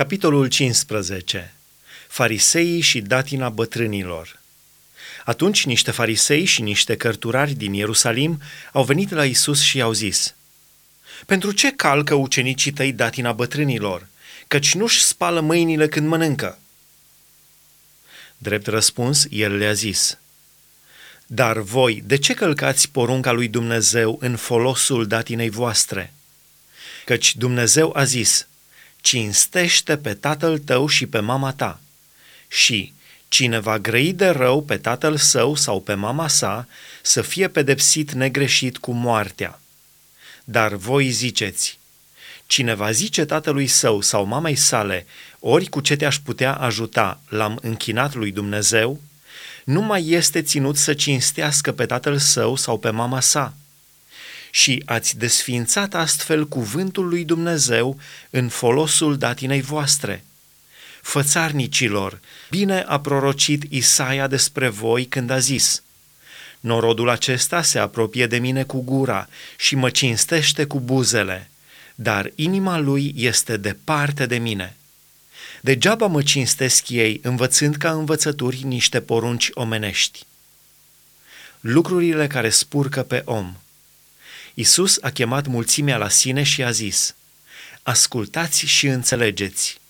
Capitolul 15. Fariseii și datina bătrânilor. Atunci niște farisei și niște cărturari din Ierusalim au venit la Isus și i-au zis, Pentru ce calcă ucenicii tăi datina bătrânilor, căci nu-și spală mâinile când mănâncă? Drept răspuns, el le-a zis, Dar voi, de ce călcați porunca lui Dumnezeu în folosul datinei voastre? Căci Dumnezeu a zis, cinstește pe tatăl tău și pe mama ta. Și cine va grăi de rău pe tatăl său sau pe mama sa, să fie pedepsit negreșit cu moartea. Dar voi ziceți, cine va zice tatălui său sau mamei sale, ori cu ce te-aș putea ajuta, l-am închinat lui Dumnezeu, nu mai este ținut să cinstească pe tatăl său sau pe mama sa – și ați desfințat astfel cuvântul lui Dumnezeu în folosul datinei voastre. Fățarnicilor, bine a prorocit Isaia despre voi când a zis, Norodul acesta se apropie de mine cu gura și mă cinstește cu buzele, dar inima lui este departe de mine. Degeaba mă cinstesc ei, învățând ca învățături niște porunci omenești. Lucrurile care spurcă pe om – Isus a chemat mulțimea la sine și a zis, Ascultați și înțelegeți.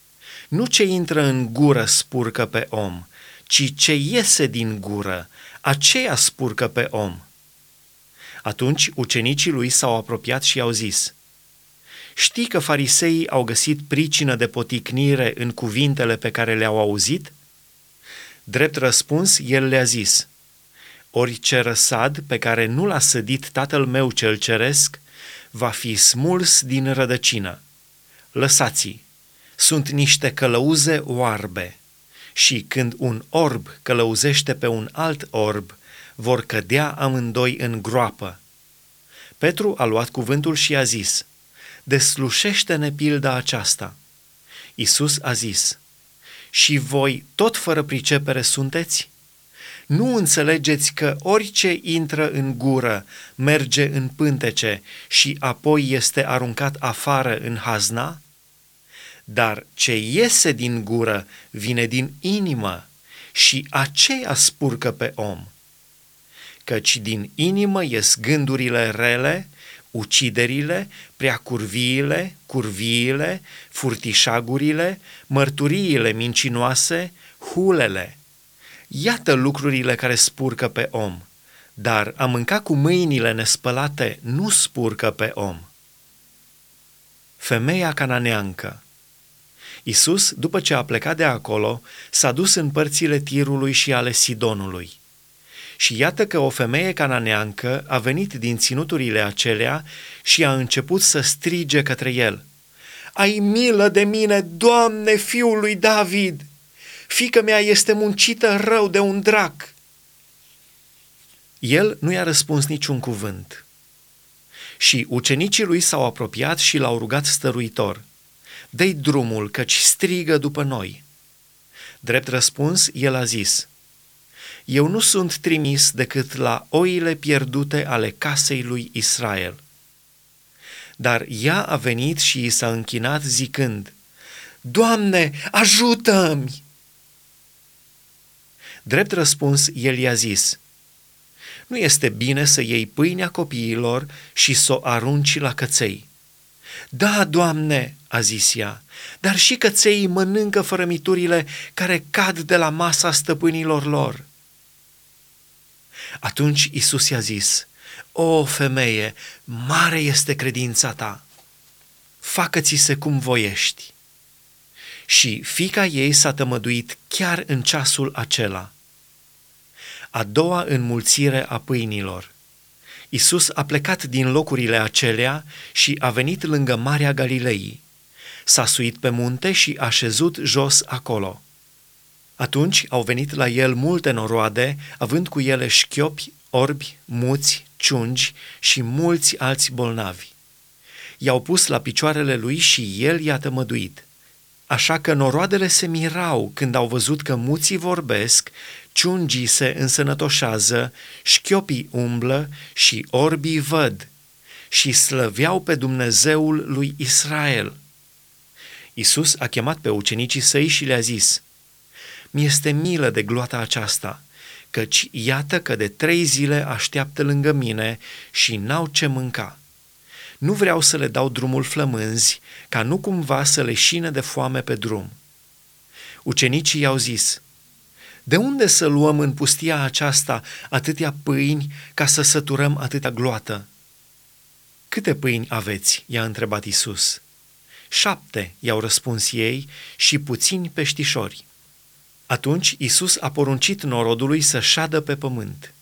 Nu ce intră în gură spurcă pe om, ci ce iese din gură, aceea spurcă pe om. Atunci ucenicii lui s-au apropiat și au zis, Știi că fariseii au găsit pricină de poticnire în cuvintele pe care le-au auzit? Drept răspuns, el le-a zis, Orice răsad pe care nu l-a sădit tatăl meu cel ceresc, va fi smuls din rădăcină. Lăsați-i, sunt niște călăuze oarbe și când un orb călăuzește pe un alt orb, vor cădea amândoi în groapă. Petru a luat cuvântul și a zis, Deslușește-ne pilda aceasta. Isus a zis, Și voi tot fără pricepere sunteți? Nu înțelegeți că orice intră în gură merge în pântece și apoi este aruncat afară în hazna? Dar ce iese din gură vine din inimă și aceea spurcă pe om. Căci din inimă ies gândurile rele, uciderile, preacurviile, curviile, furtișagurile, mărturiile mincinoase, hulele – Iată lucrurile care spurcă pe om, dar a mânca cu mâinile nespălate nu spurcă pe om. Femeia cananeancă Isus, după ce a plecat de acolo, s-a dus în părțile Tirului și ale Sidonului. Și iată că o femeie cananeancă a venit din ținuturile acelea și a început să strige către el. Ai milă de mine, Doamne, fiul lui David! Fica mea este muncită rău de un drac. El nu i-a răspuns niciun cuvânt. Și ucenicii lui s-au apropiat și l-au rugat stăruitor. Dă-i drumul, căci strigă după noi. Drept răspuns, el a zis, Eu nu sunt trimis decât la oile pierdute ale casei lui Israel. Dar ea a venit și i s-a închinat zicând, Doamne, ajută-mi! Drept răspuns, el i-a zis, Nu este bine să iei pâinea copiilor și să o arunci la căței. Da, Doamne, a zis ea, dar și căței mănâncă fărămiturile care cad de la masa stăpânilor lor. Atunci Isus i-a zis, O, femeie, mare este credința ta, facă-ți-se cum voiești și fica ei s-a tămăduit chiar în ceasul acela. A doua înmulțire a pâinilor. Isus a plecat din locurile acelea și a venit lângă Marea Galilei. S-a suit pe munte și a șezut jos acolo. Atunci au venit la el multe noroade, având cu ele șchiopi, orbi, muți, ciungi și mulți alți bolnavi. I-au pus la picioarele lui și el i-a tămăduit – Așa că noroadele se mirau când au văzut că muții vorbesc, ciungii se însănătoșează, șchiopii umblă și orbii văd și slăveau pe Dumnezeul lui Israel. Isus a chemat pe ucenicii săi și le-a zis, Mi-este milă de gloata aceasta, căci iată că de trei zile așteaptă lângă mine și n-au ce mânca. Nu vreau să le dau drumul flămânzi, ca nu cumva să le șine de foame pe drum. Ucenicii i-au zis, De unde să luăm în pustia aceasta atâtea pâini ca să săturăm atâta gloată? Câte pâini aveți? i-a întrebat Isus. Șapte, i-au răspuns ei, și puțini peștișori. Atunci Isus a poruncit norodului să șadă pe pământ.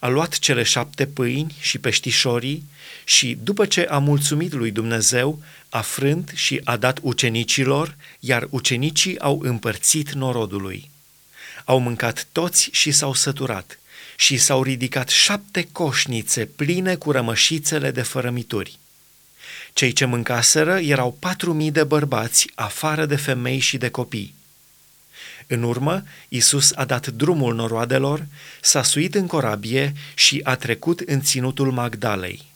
A luat cele șapte pâini și peștișorii și, după ce a mulțumit lui Dumnezeu, a frânt și a dat ucenicilor, iar ucenicii au împărțit norodului. Au mâncat toți și s-au săturat și s-au ridicat șapte coșnițe pline cu rămășițele de fărămituri. Cei ce mâncaseră erau patru mii de bărbați, afară de femei și de copii. În urmă, Isus a dat drumul noroadelor, s-a suit în corabie și a trecut în ținutul Magdalei.